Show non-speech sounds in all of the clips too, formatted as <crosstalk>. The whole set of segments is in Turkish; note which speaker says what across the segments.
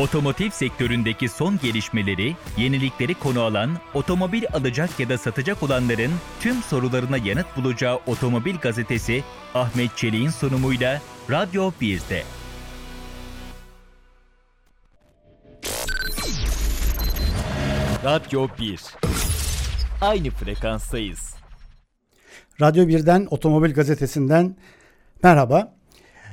Speaker 1: Otomotiv sektöründeki son gelişmeleri, yenilikleri konu alan, otomobil alacak ya da satacak olanların tüm sorularına yanıt bulacağı Otomobil Gazetesi Ahmet Çelik'in sunumuyla Radyo 1'de. Radyo 1 Aynı frekanstayız.
Speaker 2: Radyo 1'den Otomobil Gazetesi'nden merhaba.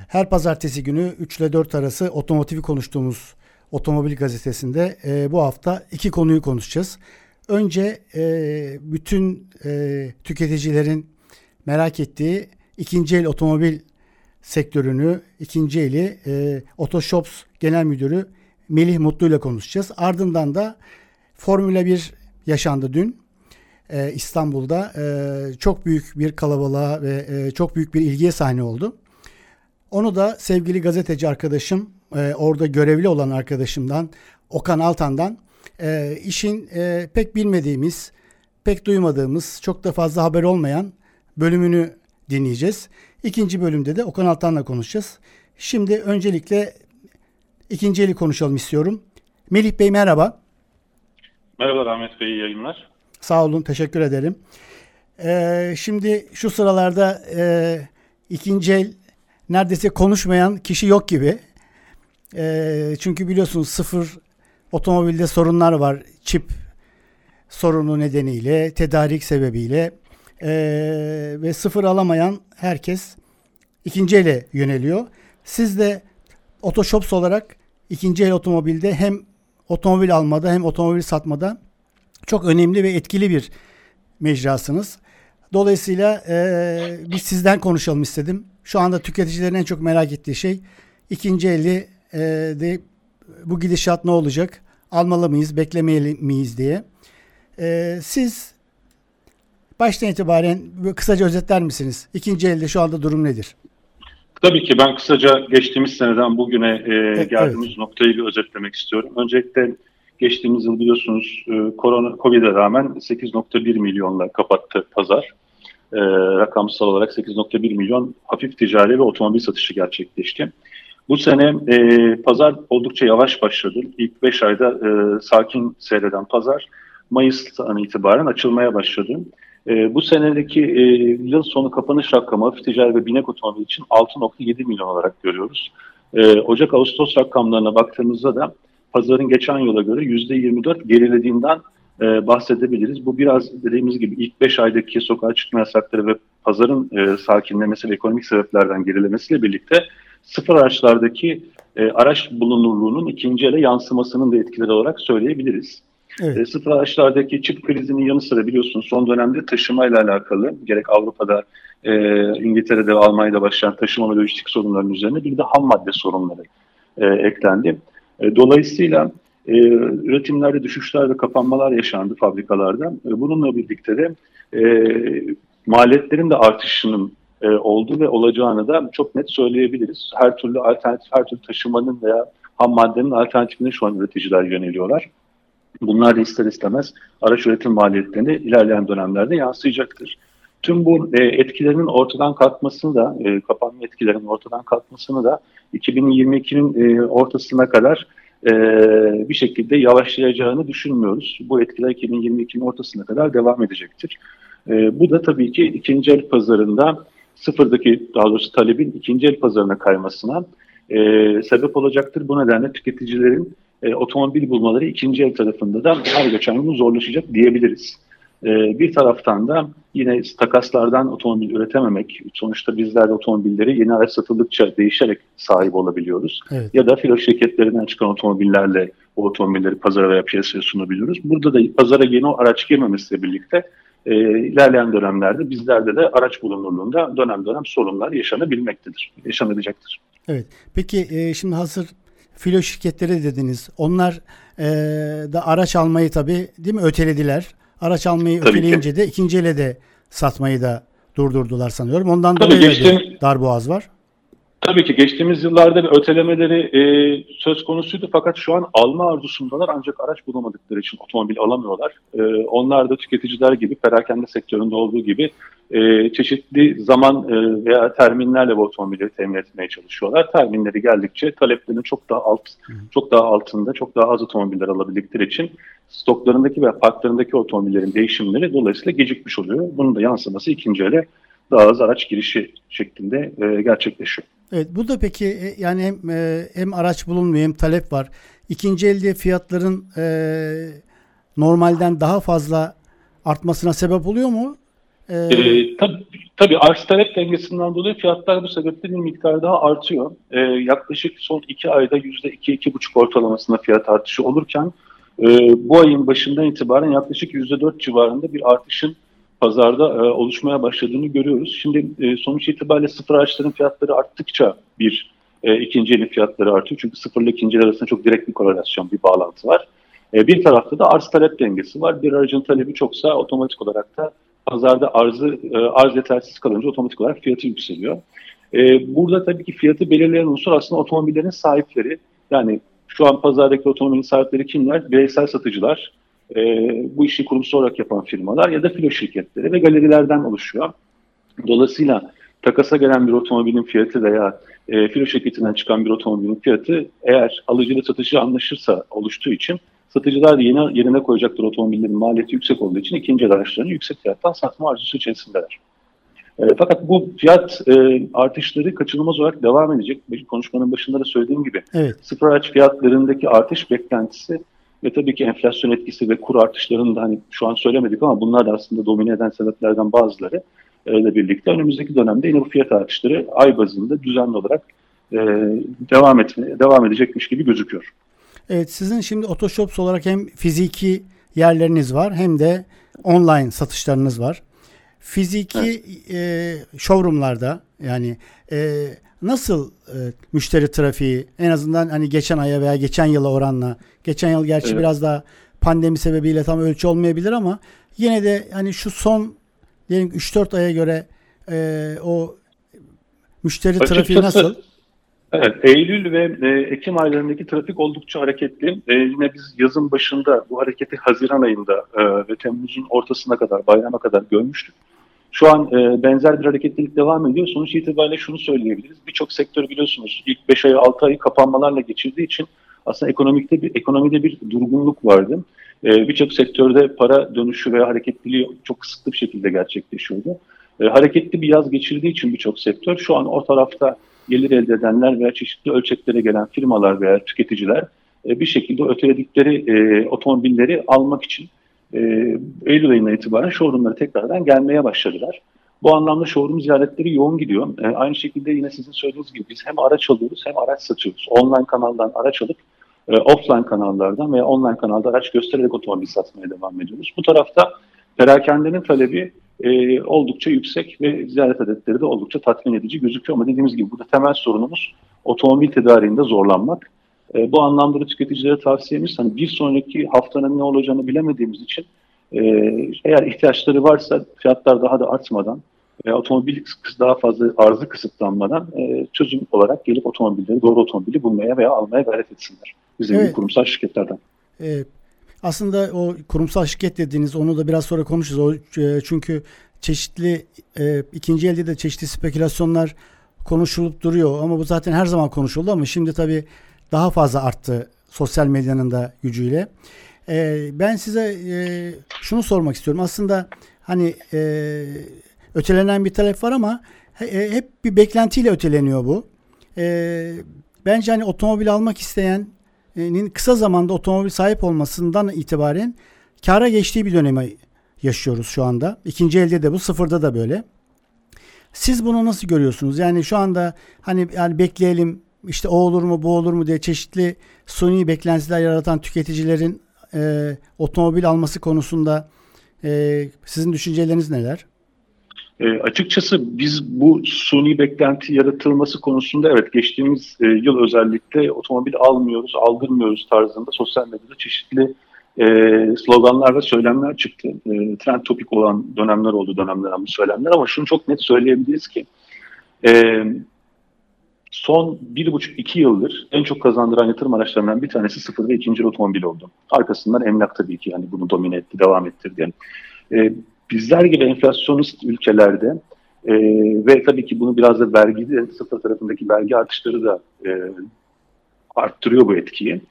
Speaker 2: Her pazartesi günü 3 ile 4 arası otomotivi konuştuğumuz Otomobil Gazetesi'nde e, bu hafta iki konuyu konuşacağız. Önce e, bütün e, tüketicilerin merak ettiği ikinci el otomobil sektörünü, ikinci eli e, Otoshops Genel Müdürü Melih Mutlu ile konuşacağız. Ardından da Formula 1 yaşandı dün. Ee, İstanbul'da e, çok büyük bir kalabalığa ve e, çok büyük bir ilgiye sahne oldu. Onu da sevgili gazeteci arkadaşım, e, orada görevli olan arkadaşımdan Okan Altan'dan e, işin e, pek bilmediğimiz, pek duymadığımız, çok da fazla haber olmayan bölümünü dinleyeceğiz. İkinci bölümde de Okan Altan'la konuşacağız. Şimdi öncelikle ikinci eli konuşalım istiyorum. Melih Bey merhaba.
Speaker 3: Merhaba Rahmet Bey, iyi yayınlar.
Speaker 2: Sağ olun, teşekkür ederim. Ee, şimdi şu sıralarda e, ikinci el neredeyse konuşmayan kişi yok gibi. E, çünkü biliyorsunuz sıfır otomobilde sorunlar var. Çip sorunu nedeniyle, tedarik sebebiyle e, ve sıfır alamayan herkes ikinci ele yöneliyor. Siz de Otoshops olarak ikinci el otomobilde hem otomobil almada hem otomobil satmada çok önemli ve etkili bir mecrasınız. Dolayısıyla e, biz sizden konuşalım istedim. Şu anda tüketicilerin en çok merak ettiği şey ikinci eli e, de bu gidişat ne olacak? Almalı mıyız, beklemeli miyiz diye. E, siz baştan itibaren kısaca özetler misiniz? İkinci elde şu anda durum nedir?
Speaker 3: Tabii ki ben kısaca geçtiğimiz seneden bugüne e, geldiğimiz evet. noktayı bir özetlemek istiyorum. Öncelikle geçtiğimiz yıl biliyorsunuz e, korona Covid'e rağmen 8.1 milyonla kapattı pazar. E, rakamsal olarak 8.1 milyon hafif ticari ve otomobil satışı gerçekleşti. Bu sene e, pazar oldukça yavaş başladı. İlk 5 ayda e, sakin seyreden pazar Mayıs'tan itibaren açılmaya başladı. E, bu senedeki e, yıl sonu kapanış rakamı hafif ticari ve binek otomobil için 6.7 milyon olarak görüyoruz. E, Ocak-Ağustos rakamlarına baktığımızda da pazarın geçen yıla göre %24 gerilediğinden e, bahsedebiliriz. Bu biraz dediğimiz gibi ilk 5 aydaki sokağa çıkma yasakları ve pazarın e, sakinlemesi ve ekonomik sebeplerden gerilemesiyle birlikte sıfır araçlardaki e, araç bulunurluğunun ikinci ele yansımasının da etkileri olarak söyleyebiliriz. Evet. E, sıfır araçlardaki çip krizinin yanı sıra biliyorsunuz son dönemde taşımayla alakalı gerek Avrupa'da, e, İngiltere'de ve Almanya'da başlayan taşıma ve lojistik sorunların üzerine bir de ham madde sorunları e, eklendi. E, dolayısıyla e, üretimlerde düşüşler ve kapanmalar yaşandı fabrikalarda. E, bununla birlikte de e, maliyetlerin de artışının e, oldu ve olacağını da çok net söyleyebiliriz. Her türlü alternatif, her türlü taşımanın veya ham maddenin alternatifine şu an üreticiler yöneliyorlar. Bunlar da ister istemez araç üretim maliyetlerine ilerleyen dönemlerde yansıyacaktır. Tüm bu e, etkilerin ortadan kalkmasını da, e, kapanma etkilerinin ortadan kalkmasını da 2022'nin e, ortasına kadar e, bir şekilde yavaşlayacağını düşünmüyoruz. Bu etkiler 2022'nin ortasına kadar devam edecektir. E, bu da tabii ki ikinci el pazarında sıfırdaki daha doğrusu talebin ikinci el pazarına kaymasına e, sebep olacaktır. Bu nedenle tüketicilerin e, otomobil bulmaları ikinci el tarafında da her geçen gün zorlaşacak diyebiliriz. E, bir taraftan da yine takaslardan otomobil üretememek, sonuçta bizler de otomobilleri yeni araç satıldıkça değişerek sahip olabiliyoruz. Evet. Ya da filo şirketlerinden çıkan otomobillerle o otomobilleri pazara veya piyasaya sunabiliyoruz. Burada da pazara yeni o araç girmemesiyle birlikte e, ilerleyen dönemlerde bizlerde de araç bulunurluğunda dönem dönem sorunlar yaşanabilmektedir, yaşanabilecektir.
Speaker 2: Evet. Peki e, şimdi hazır filo şirketleri dediniz. Onlar e, da araç almayı tabii değil mi ötelediler. Araç almayı tabii öteleyince ki. de ikinci ele de satmayı da durdurdular sanıyorum. Ondan tabii dolayı geçtim, darboğaz var.
Speaker 3: Tabii ki geçtiğimiz yıllarda bir ötelemeleri e, söz konusuydu fakat şu an alma arzusundalar ancak araç bulamadıkları için otomobil alamıyorlar. E, onlar da tüketiciler gibi perakende sektöründe olduğu gibi e, çeşitli zaman e, veya terminlerle bu otomobilleri temin etmeye çalışıyorlar. Terminleri geldikçe taleplerinin çok daha alt, çok daha altında, çok daha az otomobiller alabildikleri için stoklarındaki ve parklarındaki otomobillerin değişimleri dolayısıyla gecikmiş oluyor. Bunun da yansıması ikinci ele daha az araç girişi şeklinde e, gerçekleşiyor.
Speaker 2: Evet bu da peki e, yani hem, e, hem araç bulunmuyor hem talep var. İkinci elde fiyatların e, normalden daha fazla artmasına sebep oluyor mu?
Speaker 3: Ee, ee, tabii, tabii arz talep dengesinden dolayı fiyatlar bu sebeple bir miktar daha artıyor. Ee, yaklaşık son iki ayda yüzde iki, iki buçuk ortalamasında fiyat artışı olurken e, bu ayın başından itibaren yaklaşık yüzde dört civarında bir artışın pazarda e, oluşmaya başladığını görüyoruz. Şimdi e, sonuç itibariyle sıfır araçların fiyatları arttıkça bir e, ikinci elin fiyatları artıyor. Çünkü sıfırla ikinci arasında çok direkt bir korelasyon, bir bağlantı var. E, bir tarafta da arz talep dengesi var. Bir aracın talebi çoksa otomatik olarak da pazarda arzı e, arz yetersiz kalınca otomatik olarak fiyatı yükseliyor. E, burada tabii ki fiyatı belirleyen unsur aslında otomobillerin sahipleri. Yani şu an pazardaki otomobilin sahipleri kimler? Bireysel satıcılar, e, bu işi kurumsal olarak yapan firmalar ya da filo şirketleri ve galerilerden oluşuyor. Dolayısıyla takasa gelen bir otomobilin fiyatı veya e, filo şirketinden çıkan bir otomobilin fiyatı eğer alıcı ile satıcı anlaşırsa oluştuğu için satıcılar da yeni, yerine koyacaklar otomobillerin maliyeti yüksek olduğu için ikinci el araçlarını yüksek fiyattan satma arzusu içerisindeler. E, fakat bu fiyat e, artışları kaçınılmaz olarak devam edecek. Konuşmanın başında da söylediğim gibi evet. sıfır araç fiyatlarındaki artış beklentisi ve tabii ki enflasyon etkisi ve kur artışlarını da hani şu an söylemedik ama bunlar da aslında domine eden sebeplerden bazıları ile birlikte önümüzdeki dönemde yine bu fiyat artışları ay bazında düzenli olarak e, devam etmeye devam edecekmiş gibi gözüküyor.
Speaker 2: Evet sizin şimdi Otoshops olarak hem fiziki yerleriniz var hem de online satışlarınız var. Fiziki evet. e, showroomlarda yani e, nasıl e, müşteri trafiği en azından hani geçen aya veya geçen yıla oranla geçen yıl gerçi evet. biraz daha pandemi sebebiyle tam ölçü olmayabilir ama yine de hani şu son diyelim 3-4 aya göre e, o müşteri Açıkçası, trafiği nasıl?
Speaker 3: Evet, Eylül ve e, Ekim aylarındaki trafik oldukça hareketli. E, yine biz yazın başında bu hareketi Haziran ayında e, ve Temmuz'un ortasına kadar, bayrama kadar görmüştük. Şu an e, benzer bir hareketlilik devam ediyor. Sonuç itibariyle şunu söyleyebiliriz. Birçok sektör biliyorsunuz ilk 5 ayı 6 ayı kapanmalarla geçirdiği için aslında ekonomikte bir ekonomide bir durgunluk vardı. E, Birçok sektörde para dönüşü veya hareketliliği çok kısıtlı bir şekilde gerçekleşiyordu. E, hareketli bir yaz geçirdiği için birçok sektör şu an o tarafta gelir elde edenler veya çeşitli ölçeklere gelen firmalar veya tüketiciler e, bir şekilde öteledikleri e, otomobilleri almak için e, Eylül ayından itibaren showroomlara tekrardan gelmeye başladılar. Bu anlamda showroom ziyaretleri yoğun gidiyor. E, aynı şekilde yine sizin söylediğiniz gibi biz hem araç alıyoruz hem araç satıyoruz. Online kanaldan araç alıp e, offline kanallardan veya online kanalda araç göstererek otomobil satmaya devam ediyoruz. Bu tarafta perakendenin talebi e, oldukça yüksek ve ziyaret adetleri de oldukça tatmin edici gözüküyor. Ama dediğimiz gibi burada temel sorunumuz otomobil tedariğinde zorlanmak. E, bu anlamda da tüketicilere tavsiyemiz hani bir sonraki haftanın ne olacağını bilemediğimiz için e, eğer ihtiyaçları varsa fiyatlar daha da artmadan ve otomobil daha fazla arzı kısıtlanmadan e, çözüm olarak gelip otomobilleri, doğru otomobili bulmaya veya almaya gayret etsinler. Bizim evet. kurumsal şirketlerden.
Speaker 2: E, aslında o kurumsal şirket dediğiniz onu da biraz sonra konuşuruz. O, e, çünkü çeşitli e, ikinci elde de çeşitli spekülasyonlar konuşulup duruyor ama bu zaten her zaman konuşuldu ama şimdi tabii daha fazla arttı sosyal medyanın da gücüyle. E, ben size e, şunu sormak istiyorum. Aslında hani e, ötelenen bir talep var ama e, hep bir beklentiyle öteleniyor bu. E, bence hani otomobil almak isteyenin kısa zamanda otomobil sahip olmasından itibaren kara geçtiği bir dönemi yaşıyoruz şu anda. İkinci elde de bu, sıfırda da böyle. Siz bunu nasıl görüyorsunuz? Yani şu anda hani yani bekleyelim işte o olur mu bu olur mu diye çeşitli suni beklentiler yaratan tüketicilerin e, otomobil alması konusunda e, sizin düşünceleriniz neler?
Speaker 3: E, açıkçası biz bu suni beklenti yaratılması konusunda evet geçtiğimiz e, yıl özellikle otomobil almıyoruz, aldırmıyoruz tarzında sosyal medyada çeşitli e, sloganlar ve söylemler çıktı. E, trend topik olan dönemler oldu dönemler bu söylemler ama şunu çok net söyleyebiliriz ki e, son bir buçuk iki yıldır en çok kazandıran yatırım araçlarından bir tanesi sıfır ve ikinci otomobil oldu. Arkasından emlak tabii ki yani bunu domine etti, devam ettirdi. E, bizler gibi enflasyonist ülkelerde e, ve tabii ki bunu biraz da vergi de sıfır tarafındaki vergi artışları da e, arttırıyor bu etkiyi.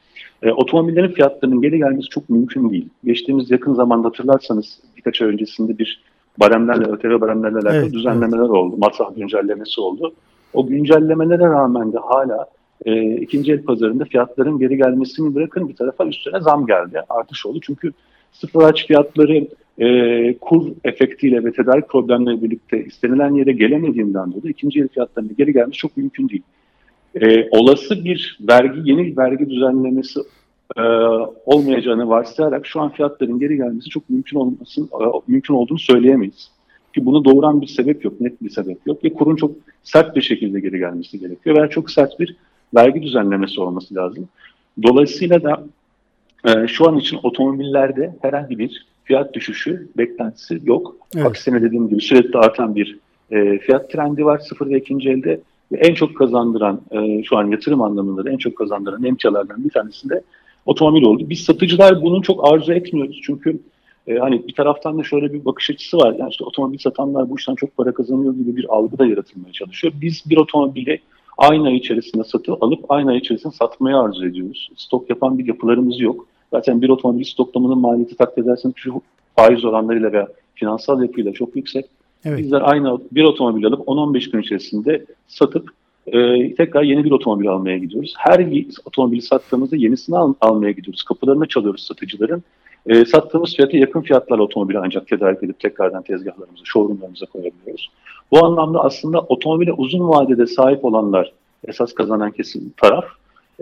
Speaker 3: E, otomobillerin fiyatlarının geri gelmesi çok mümkün değil. Geçtiğimiz yakın zamanda hatırlarsanız birkaç ay öncesinde bir baremlerle, ÖTV baremlerle alakalı evet, düzenlemeler evet. oldu. Matrah güncellemesi oldu. O güncellemelere rağmen de hala e, ikinci el pazarında fiyatların geri gelmesini bırakın bir tarafa üstüne zam geldi. Artış oldu. Çünkü sıfır araç fiyatları e, kur efektiyle ve tedarik problemleriyle birlikte istenilen yere gelemediğinden dolayı ikinci el fiyatlarının geri gelmesi çok mümkün değil. E, olası bir vergi, yeni bir vergi düzenlemesi e, olmayacağını varsayarak şu an fiyatların geri gelmesi çok mümkün olması e, mümkün olduğunu söyleyemeyiz. Ki bunu doğuran bir sebep yok, net bir sebep yok ve kurun çok sert bir şekilde geri gelmesi gerekiyor veya çok sert bir vergi düzenlemesi olması lazım. Dolayısıyla da e, şu an için otomobillerde herhangi bir fiyat düşüşü beklentisi yok. Evet. Aksine dediğim gibi sürekli artan bir e, fiyat trendi var sıfır ve ikinci elde. Ve en çok kazandıran, e, şu an yatırım anlamında da en çok kazandıran emtialardan bir tanesi de otomobil oldu. Biz satıcılar bunun çok arzu etmiyoruz. Çünkü e, hani bir taraftan da şöyle bir bakış açısı var. Yani işte otomobil satanlar bu işten çok para kazanıyor gibi bir algı da yaratılmaya çalışıyor. Biz bir otomobili aynı ay içerisinde satıp alıp aynı ay içerisinde satmayı arzu ediyoruz. Stok yapan bir yapılarımız yok. Zaten bir otomobil stoklamanın maliyeti takdir ederseniz şu faiz oranlarıyla veya finansal yapıyla çok yüksek. Evet. Bizler aynı bir otomobil alıp 10-15 gün içerisinde satıp e, tekrar yeni bir otomobil almaya gidiyoruz. Her otomobili sattığımızda yenisini al, almaya gidiyoruz. Kapılarına çalıyoruz satıcıların. E, sattığımız fiyata yakın fiyatlarla otomobili ancak tedarik edip tekrardan tezgahlarımıza, showroomlarımıza koyabiliyoruz. Bu anlamda aslında otomobile uzun vadede sahip olanlar esas kazanan kesim taraf.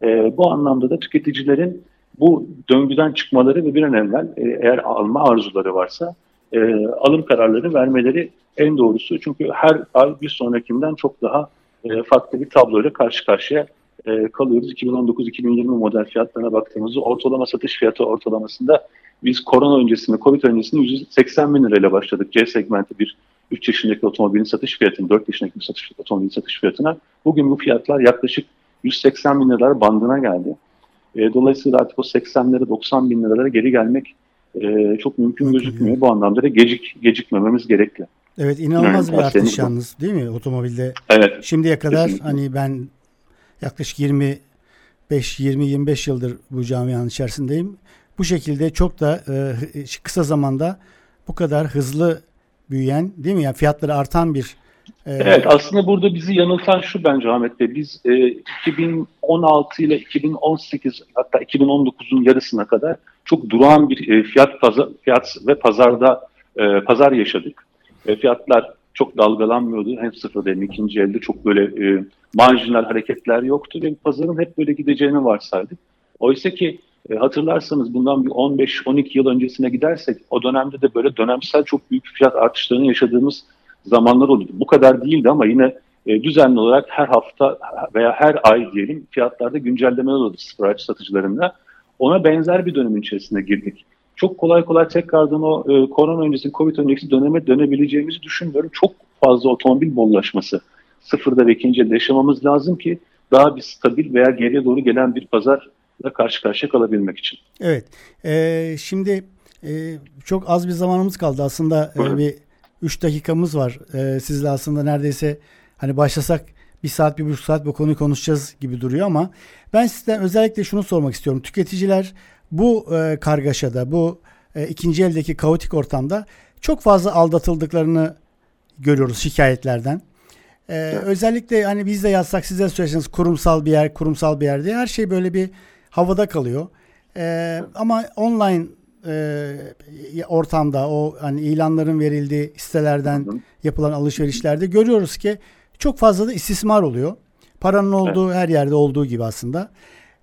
Speaker 3: E, bu anlamda da tüketicilerin bu döngüden çıkmaları ve bir an evvel e, eğer alma arzuları varsa e, alım kararları vermeleri en doğrusu. Çünkü her ay bir sonrakinden çok daha e, farklı bir tabloyla karşı karşıya e, kalıyoruz. 2019-2020 model fiyatlarına baktığımızda ortalama satış fiyatı ortalamasında biz korona öncesinde, Covid öncesinde 180 bin lirayla başladık. C segmenti bir 3 yaşındaki otomobilin satış fiyatını, 4 yaşındaki bir satış, otomobilin satış fiyatına. Bugün bu fiyatlar yaklaşık 180 bin liralar bandına geldi. E, dolayısıyla artık o 80'lere 90 bin liralara geri gelmek e, çok mümkün gözükmüyor. Bu anlamda da gecik gecikmememiz gerekli.
Speaker 2: Evet inanılmaz yani, bir artış yalnız değil mi otomobilde?
Speaker 3: Evet.
Speaker 2: Şimdiye kadar kesinlikle. hani ben yaklaşık 25 20-25 yıldır bu camianın içerisindeyim. Bu şekilde çok da e, kısa zamanda bu kadar hızlı büyüyen değil mi? Yani fiyatları artan bir
Speaker 3: e, Evet aslında burada bizi yanıltan şu bence Ahmet Bey. Biz e, 2016 ile 2018 hatta 2019'un yarısına kadar çok durağan bir e, fiyat pazar, fiyat ve pazarda e, pazar yaşadık. E, fiyatlar çok dalgalanmıyordu. Hem sıfırda hem ikinci elde çok böyle e, marjinal hareketler yoktu ve pazarın hep böyle gideceğini varsaydık. Oysa ki e, hatırlarsanız bundan bir 15-12 yıl öncesine gidersek o dönemde de böyle dönemsel çok büyük fiyat artışlarını yaşadığımız zamanlar oldu. Bu kadar değildi ama yine e, düzenli olarak her hafta veya her ay diyelim fiyatlarda güncellemeler oldu sıfır satıcılarında. Ona benzer bir dönemin içerisine girdik. Çok kolay kolay tekrardan o e, korona öncesi, covid öncesi döneme dönebileceğimizi düşünmüyorum. Çok fazla otomobil bollaşması sıfırda ve ikinci yaşamamız lazım ki daha bir stabil veya geriye doğru gelen bir pazarla karşı karşıya kalabilmek için.
Speaker 2: Evet. Ee, şimdi e, çok az bir zamanımız kaldı. Aslında e, bir 3 dakikamız var. E, sizle aslında neredeyse hani başlasak bir saat, bir buçuk saat bu konuyu konuşacağız gibi duruyor ama ben sizden özellikle şunu sormak istiyorum. Tüketiciler bu e, kargaşada, bu e, ikinci eldeki kaotik ortamda çok fazla aldatıldıklarını görüyoruz şikayetlerden. Ee, evet. Özellikle hani biz de yazsak size söyleseniz kurumsal bir yer, kurumsal bir yer diye her şey böyle bir havada kalıyor. Ee, ama online e, ortamda o hani ilanların verildiği sitelerden yapılan alışverişlerde görüyoruz ki çok fazla da istismar oluyor. Paranın olduğu evet. her yerde olduğu gibi aslında.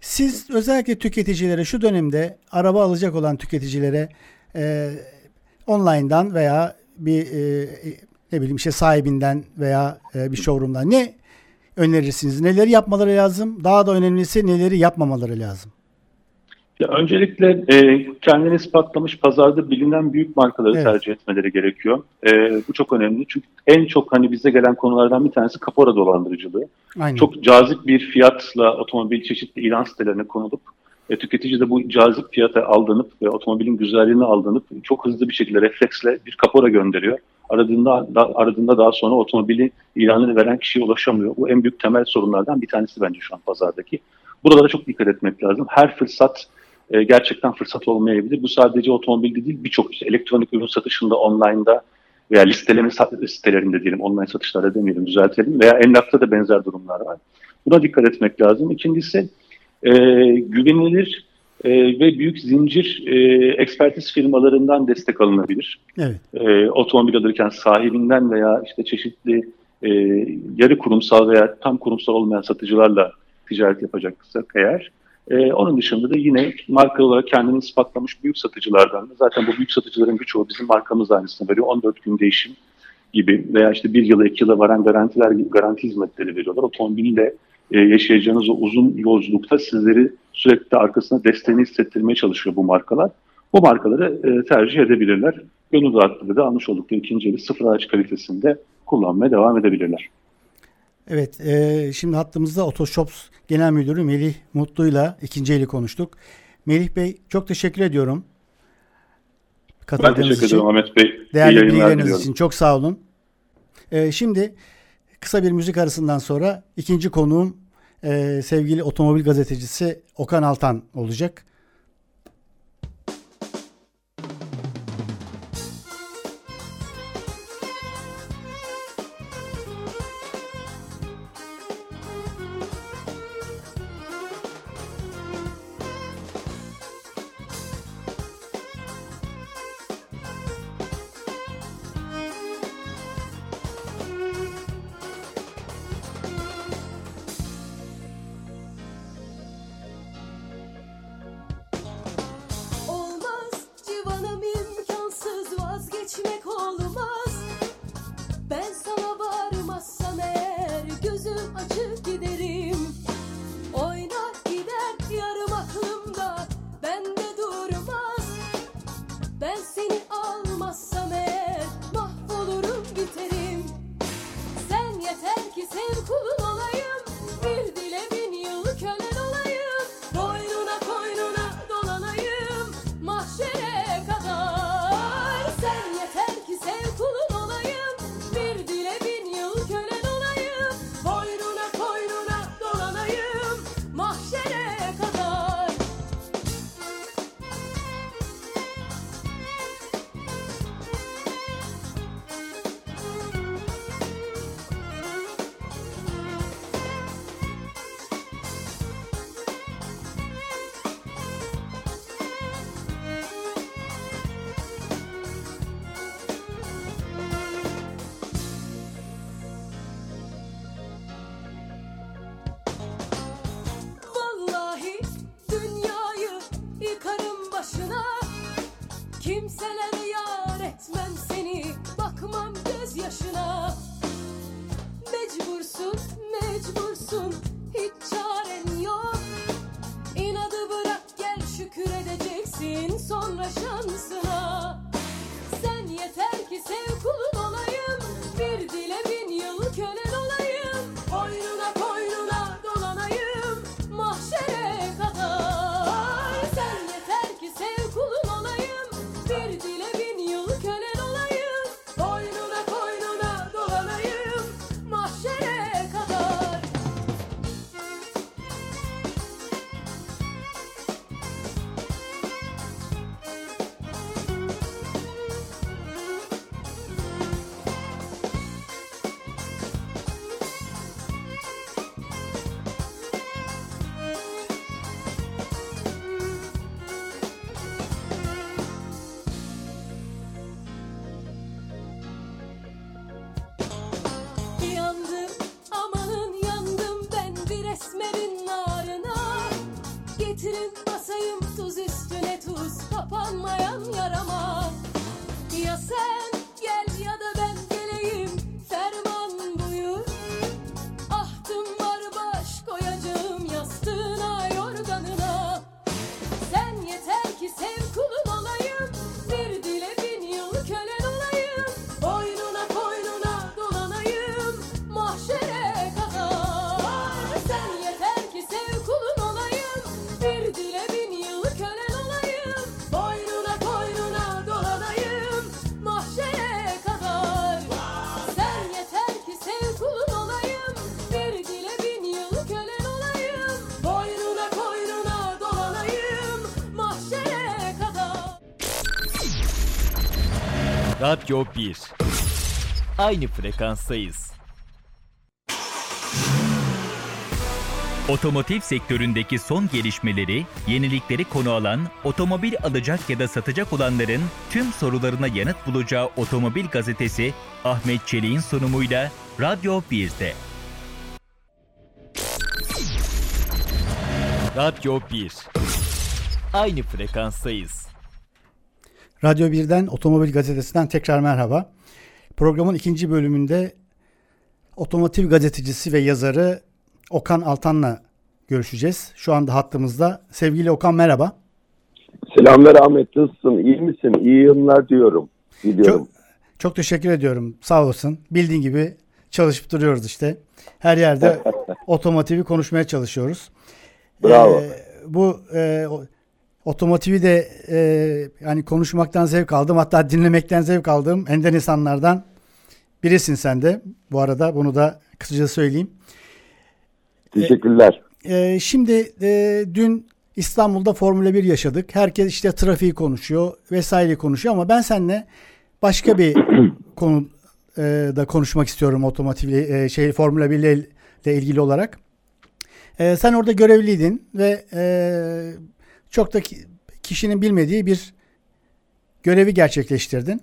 Speaker 2: Siz özellikle tüketicilere şu dönemde araba alacak olan tüketicilere e, online'dan veya bir e, ne bileyim işte sahibinden veya e, bir showroom'dan ne önerirsiniz? Neleri yapmaları lazım? Daha da önemlisi neleri yapmamaları lazım?
Speaker 3: Ya öncelikle e, kendini ispatlamış pazarda bilinen büyük markaları evet. tercih etmeleri gerekiyor. E, bu çok önemli çünkü en çok hani bize gelen konulardan bir tanesi kapora dolandırıcılığı. Aynen. Çok cazip bir fiyatla otomobil çeşitli ilan sitelerine konulup e, tüketici de bu cazip fiyata aldanıp ve otomobilin güzelliğini aldanıp çok hızlı bir şekilde refleksle bir kapora gönderiyor. Aradığında, da, aradığında daha sonra otomobili ilanını veren kişiye ulaşamıyor. Bu en büyük temel sorunlardan bir tanesi bence şu an pazardaki. Buralara çok dikkat etmek lazım. Her fırsat e, gerçekten fırsat olmayabilir. Bu sadece otomobilde değil birçok işte elektronik ürün satışında online'da veya listeleme sitelerinde diyelim online satışlarda demeyelim düzeltelim veya emlakta da benzer durumlar var. Buna dikkat etmek lazım. İkincisi e, güvenilir e, ve büyük zincir e, ekspertiz firmalarından destek alınabilir. Evet. E, otomobil alırken sahibinden veya işte çeşitli e, yarı kurumsal veya tam kurumsal olmayan satıcılarla ticaret yapacaksak eğer ee, onun dışında da yine marka olarak kendini ispatlamış büyük satıcılardan zaten bu büyük satıcıların birçoğu bizim markamız aynısını veriyor. 14 gün değişim gibi veya işte bir yıla iki yıla varan garantiler garanti hizmetleri veriyorlar. Otomobille e, yaşayacağınız o uzun yolculukta sizleri sürekli arkasına desteğini hissettirmeye çalışıyor bu markalar. Bu markaları e, tercih edebilirler. Gönül rahatlığı da almış oldukları ikinci eli sıfır araç kalitesinde kullanmaya devam edebilirler.
Speaker 4: Evet, e, şimdi hattımızda Otoshops Genel Müdürü Melih Mutlu'yla ikinci eli konuştuk. Melih Bey çok teşekkür ediyorum.
Speaker 3: Ben teşekkür ederim Ahmet Bey.
Speaker 4: Değerli bilgileriniz için çok sağ olun. E, şimdi kısa bir müzik arasından sonra ikinci konuğum e, sevgili otomobil gazetecisi Okan Altan olacak.
Speaker 1: Radyo 1 Aynı frekanstayız. Otomotiv sektöründeki son gelişmeleri, yenilikleri konu alan, otomobil alacak ya da satacak olanların tüm sorularına yanıt bulacağı Otomobil Gazetesi Ahmet Çelik'in sunumuyla Radyo 1'de. Radyo 1 Aynı frekanstayız.
Speaker 2: Radyo 1'den Otomobil Gazetesi'nden tekrar merhaba. Programın ikinci bölümünde otomotiv gazetecisi ve yazarı Okan Altan'la görüşeceğiz. Şu anda hattımızda. Sevgili Okan merhaba.
Speaker 5: Selamlar Ahmet nasılsın? İyi misin? İyi yıllar diyorum. Gidiyorum.
Speaker 2: Çok, çok teşekkür ediyorum. Sağ olasın. Bildiğin gibi çalışıp duruyoruz işte. Her yerde <laughs> otomotivi konuşmaya çalışıyoruz.
Speaker 5: Bravo.
Speaker 2: Ee, bu e, otomotivi de e, yani konuşmaktan zevk aldım. Hatta dinlemekten zevk aldığım ender insanlardan birisin sen de. Bu arada bunu da kısaca söyleyeyim.
Speaker 5: Teşekkürler.
Speaker 2: E, şimdi e, dün İstanbul'da Formula 1 yaşadık. Herkes işte trafiği konuşuyor vesaire konuşuyor ama ben seninle başka bir <clears throat> konu e, da konuşmak istiyorum otomotiv e, şey Formula 1 ile, ile ilgili olarak. E, sen orada görevliydin ve e, çok da kişinin bilmediği bir görevi gerçekleştirdin.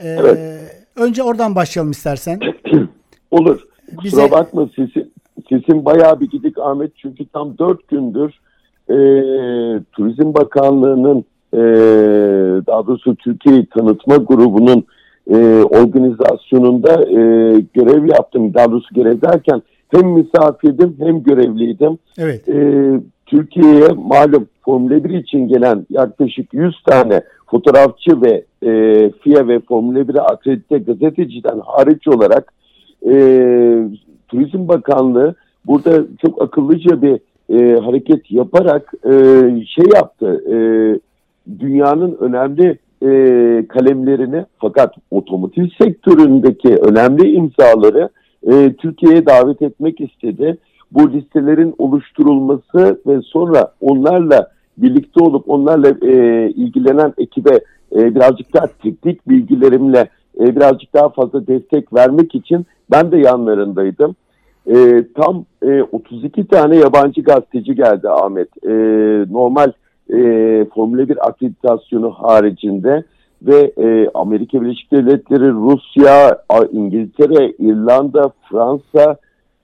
Speaker 2: E, evet. Önce oradan başlayalım istersen. <clears throat>
Speaker 5: Olur. Bize... Kusura bakma sesin, sesin bayağı bir gidik Ahmet çünkü tam dört gündür e, Turizm Bakanlığı'nın e, daha doğrusu Türkiye Tanıtma Grubu'nun e, organizasyonunda e, görev yaptım. Daha doğrusu görev derken hem misafirdim hem görevliydim.
Speaker 2: Evet.
Speaker 5: E, Türkiye'ye malum Formula 1 için gelen yaklaşık 100 tane fotoğrafçı ve e, FIA ve Formula 1'e akredite gazeteciden hariç olarak e, Turizm Bakanlığı burada çok akıllıca bir e, hareket yaparak e, şey yaptı. E, dünyanın önemli e, kalemlerini fakat otomotiv sektöründeki önemli imzaları e, Türkiye'ye davet etmek istedi. Bu listelerin oluşturulması ve sonra onlarla birlikte olup onlarla e, ilgilenen ekibe e, birazcık daha teknik bilgilerimle e, birazcık daha fazla destek vermek için ben de yanlarındaydım. E, tam e, 32 tane yabancı gazeteci geldi Ahmet. E, normal e, Formula 1 akreditasyonu haricinde ve e, Amerika Birleşik Devletleri, Rusya, İngiltere, İrlanda, Fransa,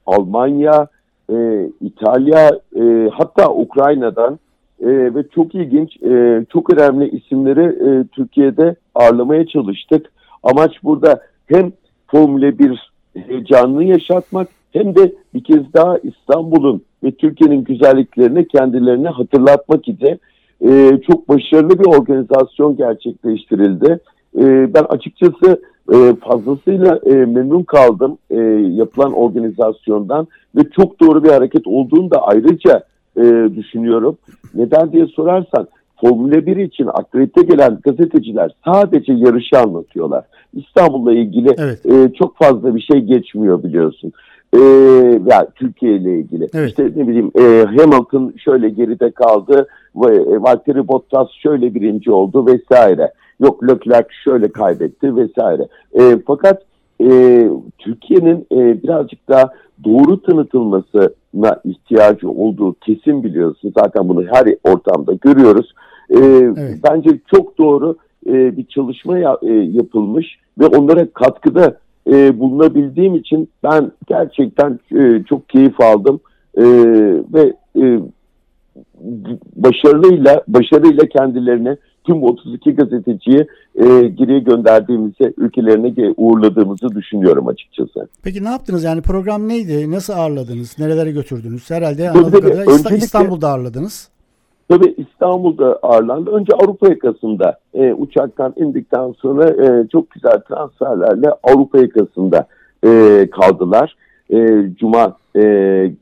Speaker 5: Almanya, e, İtalya, e, hatta Ukrayna'dan e, ve çok ilginç, e, çok önemli isimleri e, Türkiye'de ağırlamaya çalıştık. Amaç burada hem Formula 1 heyecanını yaşatmak hem de bir kez daha İstanbul'un ve Türkiye'nin güzelliklerini kendilerine hatırlatmak için e, çok başarılı bir organizasyon gerçekleştirildi. E, ben açıkçası e, fazlasıyla e, memnun kaldım e, yapılan organizasyondan ve çok doğru bir hareket olduğunu da ayrıca e, düşünüyorum. Neden diye sorarsan Formula 1 için akredite gelen gazeteciler sadece yarışı anlatıyorlar. İstanbul'la ilgili
Speaker 2: evet.
Speaker 5: e, çok fazla bir şey geçmiyor biliyorsun. E, ya Türkiye ile ilgili.
Speaker 2: Evet.
Speaker 5: İşte ne bileyim e, Hamilton şöyle geride kaldı Valtteri Bottas şöyle birinci oldu vesaire. Yok Leclerc şöyle kaybetti vesaire. E, fakat e, Türkiye'nin e, birazcık daha doğru tanıtılmasına ihtiyacı olduğu kesin biliyorsun. Zaten bunu her ortamda görüyoruz. E, evet. Bence çok doğru e, bir çalışma ya, e, yapılmış ve onlara katkıda e, bulunabildiğim için ben gerçekten e, çok keyif aldım e, ve e, başarıyla başarıyla kendilerine tüm 32 gazeteciyi e, geriye gönderdiğimizi, ülkelerine uğurladığımızı düşünüyorum açıkçası.
Speaker 2: Peki ne yaptınız? Yani program neydi? Nasıl ağırladınız? Nerelere götürdünüz? Herhalde anladığım kadarıyla İstanbul'da ağırladınız.
Speaker 5: Tabii İstanbul'da ağırlandı. Önce Avrupa yakasında e, uçaktan indikten sonra e, çok güzel transferlerle Avrupa yakasında e, kaldılar. E, Cuma e,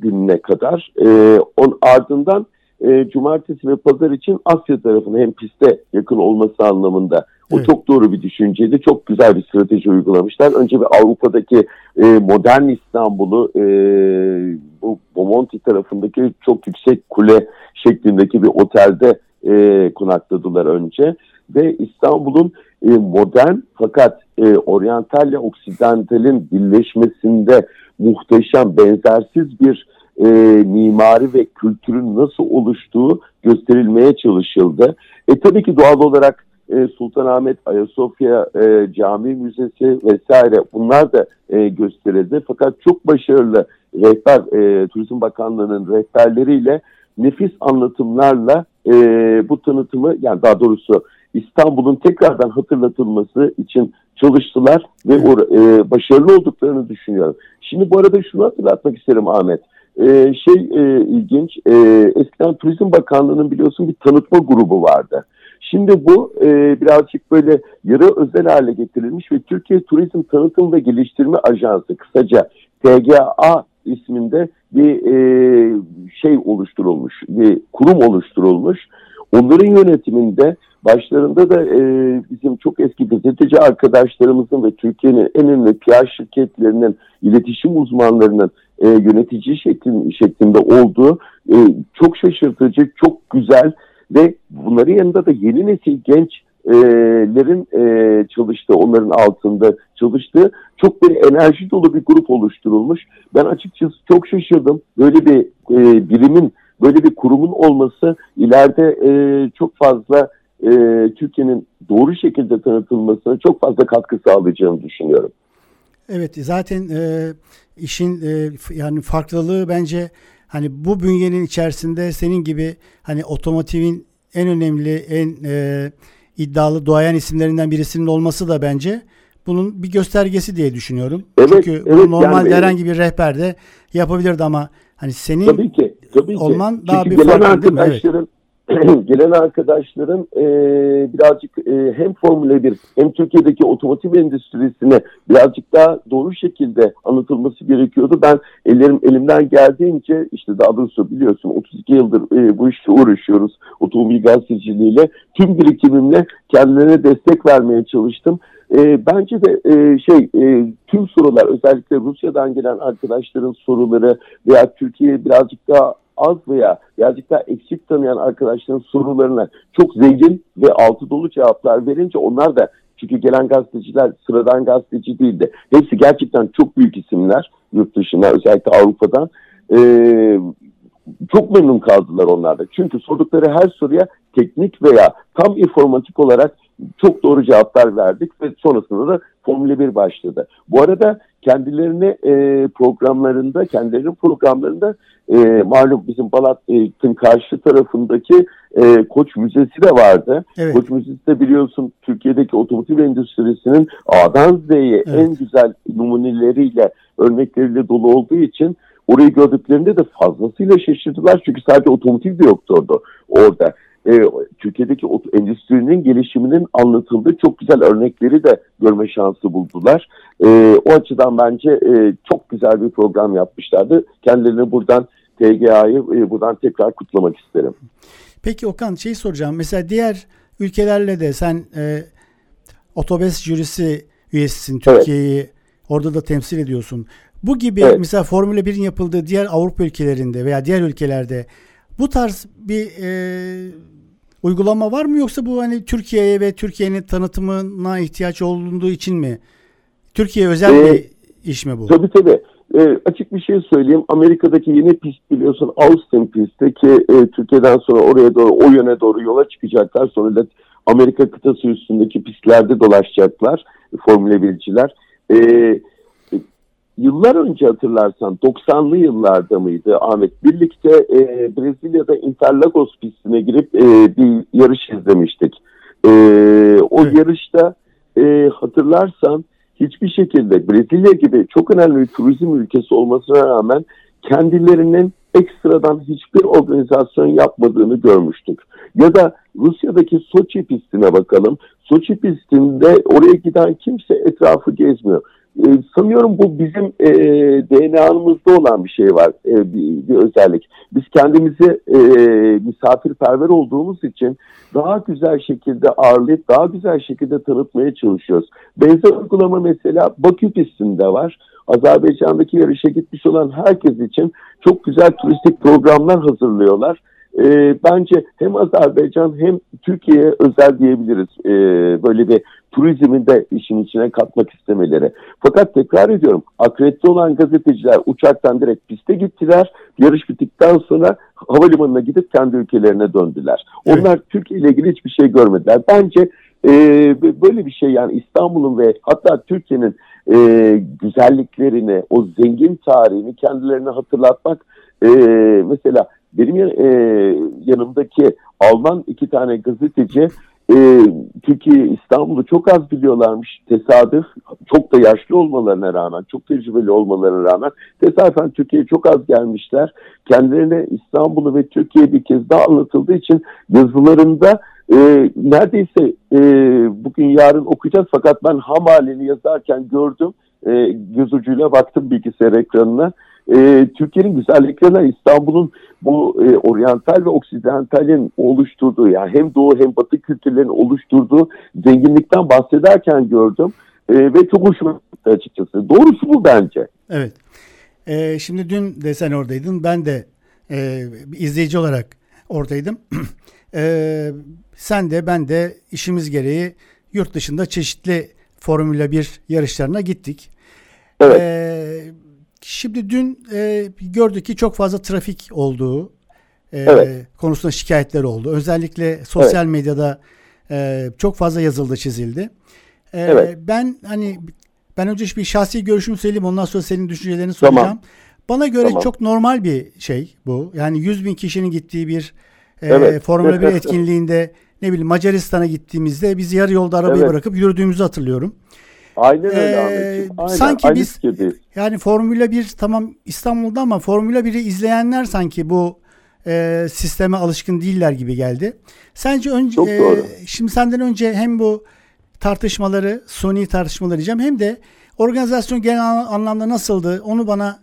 Speaker 5: gününe kadar. E, on, ardından e, cumartesi ve pazar için Asya tarafına hem piste yakın olması anlamında o evet. çok doğru bir düşünceydi. Çok güzel bir strateji uygulamışlar. Önce bir Avrupa'daki e, modern İstanbul'u e, bu Bomonti tarafındaki çok yüksek kule şeklindeki bir otelde e, konakladılar önce. ve İstanbul'un e, modern fakat e, oryantal ile oksidentalin birleşmesinde muhteşem, benzersiz bir e, mimari ve kültürün nasıl oluştuğu gösterilmeye çalışıldı. E tabii ki doğal olarak e, Sultanahmet, Ayasofya e, Cami Müzesi vesaire bunlar da e, gösterildi. Fakat çok başarılı rehber, e, Turizm Bakanlığı'nın rehberleriyle nefis anlatımlarla e, bu tanıtımı yani daha doğrusu İstanbul'un tekrardan hatırlatılması için çalıştılar ve e, başarılı olduklarını düşünüyorum. Şimdi bu arada şunu hatırlatmak isterim Ahmet. E, şey e, ilginç, e, eskiden Turizm Bakanlığı'nın biliyorsun bir tanıtma grubu vardı. Şimdi bu e, birazcık böyle yarı özel hale getirilmiş ve Türkiye Turizm Tanıtım ve Geliştirme Ajansı kısaca TGA isminde bir e, şey oluşturulmuş, bir kurum oluşturulmuş. Onların yönetiminde başlarında da e, bizim çok eski gazeteci arkadaşlarımızın ve Türkiye'nin en önemli PR şirketlerinin iletişim uzmanlarının e, yönetici şeklin, şeklinde olduğu e, çok şaşırtıcı, çok güzel ve bunların yanında da yeni nesil gençlerin e, çalıştığı, onların altında çalıştığı çok bir enerji dolu bir grup oluşturulmuş. Ben açıkçası çok şaşırdım. Böyle bir e, birimin, böyle bir kurumun olması ileride e, çok fazla e, Türkiye'nin doğru şekilde tanıtılmasına çok fazla katkı sağlayacağını düşünüyorum.
Speaker 2: Evet zaten e, işin e, yani farklılığı bence hani bu bünyenin içerisinde senin gibi hani otomotivin en önemli en e, iddialı doğayan isimlerinden birisinin olması da bence bunun bir göstergesi diye düşünüyorum.
Speaker 5: Evet,
Speaker 2: Çünkü
Speaker 5: evet,
Speaker 2: bunu normal
Speaker 5: yani,
Speaker 2: herhangi bir rehber de yapabilirdi ama hani senin
Speaker 5: tabii ki, tabii ki.
Speaker 2: olman daha
Speaker 5: Çünkü
Speaker 2: bir
Speaker 5: gelen
Speaker 2: farklı değil mi? Evet. <clears throat>
Speaker 5: gelen arkadaşların e, birazcık e, hem Formula 1 hem Türkiye'deki otomotiv endüstrisine birazcık daha doğru şekilde anlatılması gerekiyordu. Ben ellerim elimden geldiğince işte daha doğrusu biliyorsun 32 yıldır e, bu işte uğraşıyoruz otomobil gazeteciliğiyle. Tüm birikimimle kendilerine destek vermeye çalıştım. E, bence de e, şey e, tüm sorular özellikle Rusya'dan gelen arkadaşların soruları veya Türkiye birazcık daha az veya birazcık daha eksik tanıyan arkadaşların sorularına çok zengin ve altı dolu cevaplar verince onlar da çünkü gelen gazeteciler sıradan gazeteci değildi. Hepsi gerçekten çok büyük isimler yurt dışına özellikle Avrupa'dan. Ee, çok memnun kaldılar onlar da. Çünkü sordukları her soruya teknik veya tam informatik olarak çok doğru cevaplar verdik ve sonrasında da Formula 1 başladı. Bu arada kendilerini e, programlarında, kendilerinin programlarında e, malum bizim Balat'ın karşı tarafındaki e, Koç Müzesi de vardı. Evet. Koç Müzesi de biliyorsun Türkiye'deki otomotiv endüstrisinin A'dan Z'ye evet. en güzel numuneleriyle, örnekleriyle dolu olduğu için orayı gördüklerinde de fazlasıyla şaşırdılar. Çünkü sadece otomotiv de yoktu orada. orada e, Türkiye'deki endüstrinin gelişiminin anlatıldığı çok güzel örnekleri de görme şansı buldular. E, o açıdan bence e, çok güzel bir program yapmışlardı. Kendilerine buradan TGA'yı e, buradan tekrar kutlamak isterim.
Speaker 2: Peki Okan şey soracağım. Mesela diğer ülkelerle de sen e, otobes jürisi üyesisin Türkiye'yi evet. orada da temsil ediyorsun. Bu gibi evet. mesela Formula 1'in yapıldığı diğer Avrupa ülkelerinde veya diğer ülkelerde bu tarz bir e, uygulama var mı yoksa bu hani Türkiye'ye ve Türkiye'nin tanıtımına ihtiyaç olduğu için mi? Türkiye özel ee, bir iş mi bu?
Speaker 5: Tabii tabii. E, açık bir şey söyleyeyim. Amerika'daki yeni pist biliyorsun Austin pisti ki e, Türkiye'den sonra oraya doğru o yöne doğru yola çıkacaklar. Sonra da Amerika kıtası üstündeki pistlerde dolaşacaklar Formula 1'ciler. E, yıllar önce hatırlarsan 90'lı yıllarda mıydı Ahmet? Birlikte e, Brezilya'da Interlagos pistine girip e, bir yarış izlemiştik. E, o yarışta e, hatırlarsan hiçbir şekilde Brezilya gibi çok önemli bir turizm ülkesi olmasına rağmen kendilerinin ekstradan hiçbir organizasyon yapmadığını görmüştük. Ya da Rusya'daki Soçi pistine bakalım. Soçi pistinde oraya giden kimse etrafı gezmiyor. Ee, sanıyorum bu bizim e, DNA'mızda olan bir şey var, e, bir, bir özellik. Biz kendimizi e, misafirperver olduğumuz için daha güzel şekilde ağırlayıp daha güzel şekilde tanıtmaya çalışıyoruz. Benzer uygulama mesela Bakü pistinde var. Azerbaycan'daki yarışa gitmiş olan herkes için çok güzel turistik programlar hazırlıyorlar. e, bence hem Azerbaycan hem Türkiye'ye özel diyebiliriz. E, böyle bir turizmin de işin içine katmak istemeleri. Fakat tekrar ediyorum akredite olan gazeteciler uçaktan direkt piste gittiler. Yarış bittikten sonra havalimanına gidip kendi ülkelerine döndüler. Evet. Onlar Türkiye ile ilgili hiçbir şey görmediler. Bence e, böyle bir şey yani İstanbul'un ve hatta Türkiye'nin e, güzelliklerini, o zengin tarihini kendilerine hatırlatmak e, mesela benim e, yanımdaki Alman iki tane gazeteci e, Türkiye İstanbul'u çok az biliyorlarmış tesadüf. Çok da yaşlı olmalarına rağmen çok tecrübeli olmalarına rağmen tesadüfen Türkiye'ye çok az gelmişler. Kendilerine İstanbul'u ve Türkiye bir kez daha anlatıldığı için yazılarında e, neredeyse e, bugün yarın okuyacağız fakat ben ham halini yazarken gördüm. E, göz ucuyla baktım bilgisayar ekranına e, Türkiye'nin güzelliklerine İstanbul'un bu e, oryantal ve oksidentalin oluşturduğu yani hem doğu hem batı kültürlerin oluşturduğu zenginlikten bahsederken gördüm e, ve çok hoşuma gitti açıkçası. Doğrusu bu bence.
Speaker 2: Evet. E, şimdi dün de sen oradaydın. Ben de e, izleyici olarak oradaydım. <clears throat> e, sen de ben de işimiz gereği yurt dışında çeşitli Formula 1 yarışlarına gittik. Evet. E, Şimdi dün e, gördük ki çok fazla trafik olduğu e, evet. konusunda şikayetler oldu. Özellikle sosyal evet. medyada e, çok fazla yazıldı, çizildi. E, evet. Ben hani ben önce bir şahsi görüşümü söyleyeyim ondan sonra senin düşüncelerini soracağım. Tamam. Bana göre tamam. çok normal bir şey bu. Yani 100 bin kişinin gittiği bir e, evet. Formula 1 etkinliğinde ne bileyim Macaristan'a gittiğimizde biz yarı yolda arabayı evet. bırakıp yürüdüğümüzü hatırlıyorum.
Speaker 5: Aynen öyle ee, Aynen,
Speaker 2: sanki biz gibi. yani Formula 1 tamam İstanbul'da ama Formula 1'i izleyenler sanki bu e, sisteme alışkın değiller gibi geldi. Sence önce e, şimdi senden önce hem bu tartışmaları, suni tartışmaları diyeceğim hem de organizasyon genel anlamda nasıldı? Onu bana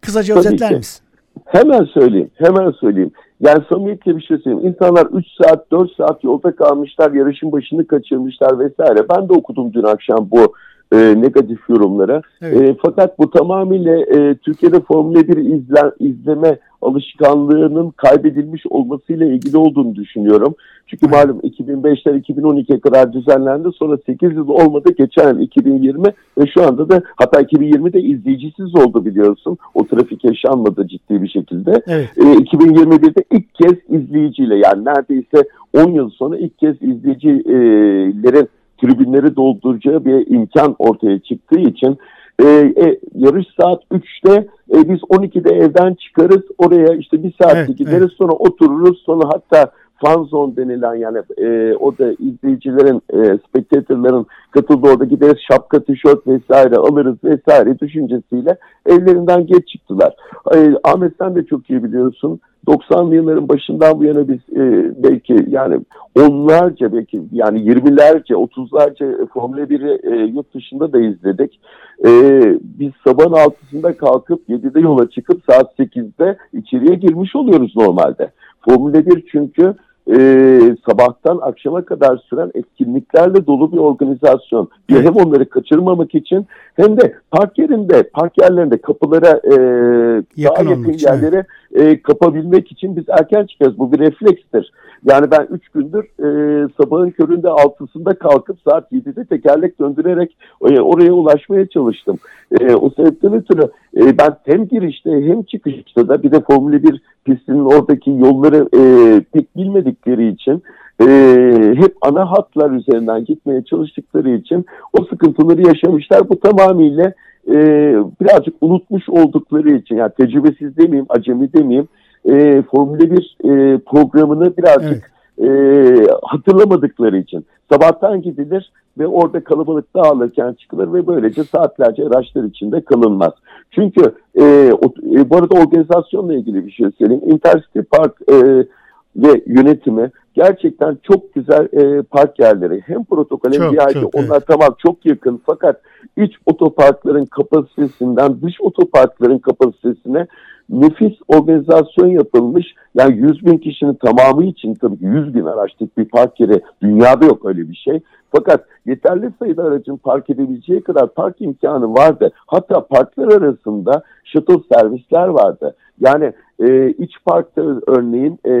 Speaker 2: kısaca Tabii özetler ki. misin?
Speaker 5: Hemen söyleyeyim. Hemen söyleyeyim. Yani samimiyetle bir şey söyleyeyim. İnsanlar 3 saat 4 saat yolda kalmışlar, yarışın başını kaçırmışlar vesaire. Ben de okudum dün akşam bu e, negatif yorumlara. Evet. E, fakat bu tamamıyla e, Türkiye'de Formula 1 izle, izleme alışkanlığının kaybedilmiş olmasıyla ilgili olduğunu düşünüyorum. Çünkü evet. malum 2005'ten 2012'ye kadar düzenlendi. Sonra 8 yıl olmadı. Geçen yıl 2020 ve şu anda da hatta 2020'de izleyicisiz oldu biliyorsun. O trafik yaşanmadı ciddi bir şekilde. Evet. E, 2021'de ilk kez izleyiciyle yani neredeyse 10 yıl sonra ilk kez izleyicilerin tribünleri dolduracağı bir imkan ortaya çıktığı için e, e, yarış saat 3'te e, biz 12'de evden çıkarız oraya işte bir saat evet, gideriz evet. sonra otururuz sonra hatta fan zone denilen yani e, o da izleyicilerin, e, spektatörlerin katıldığı orada gideriz şapka, tişört vesaire alırız vesaire düşüncesiyle evlerinden geç çıktılar. E, Ahmet sen de çok iyi biliyorsun. 90'lı yılların başından bu yana biz e, belki yani onlarca belki yani 20'lerce 30'larca Formula 1'i e, yurt dışında da izledik. E, biz sabahın altısında kalkıp 7'de yola çıkıp saat 8'de içeriye girmiş oluyoruz normalde. Formula 1 çünkü e, sabahtan akşama kadar süren etkinliklerle dolu bir organizasyon. Evet. Hem onları kaçırmamak için hem de park yerinde, park yerlerinde kapılara e, yakın daha yakın yerlere e, kapabilmek için biz erken çıkarız. Bu bir reflekstir. Yani ben üç gündür e, sabahın köründe altısında kalkıp saat 7'de tekerlek döndürerek e, oraya ulaşmaya çalıştım. E, o sebepten ötürü e, ben hem girişte hem çıkışta da bir de Formula 1 pistinin oradaki yolları e, pek bilmedikleri için e, hep ana hatlar üzerinden gitmeye çalıştıkları için o sıkıntıları yaşamışlar. Bu tamamıyla e, birazcık unutmuş oldukları için yani tecrübesiz demeyeyim, acemi demeyeyim e, Formula 1 e, programını birazcık evet. e, hatırlamadıkları için sabahtan gidilir ve orada kalabalık dağılırken çıkılır ve böylece saatlerce araçlar içinde kalınmaz. Çünkü e, o, e, bu arada organizasyonla ilgili bir şey söyleyeyim. Intercity Park e, ve yönetimi gerçekten çok güzel e, park yerleri. Hem protokol hem VIP onlar evet. tamam çok yakın fakat iç otoparkların kapasitesinden dış otoparkların kapasitesine nefis organizasyon yapılmış. Yani 100 bin kişinin tamamı için tabii ki 100 bin araçlık bir park yeri dünyada yok öyle bir şey. Fakat yeterli sayıda aracın park edebileceği kadar park imkanı vardı. Hatta parklar arasında shuttle servisler vardı. Yani e, iç parkta örneğin e,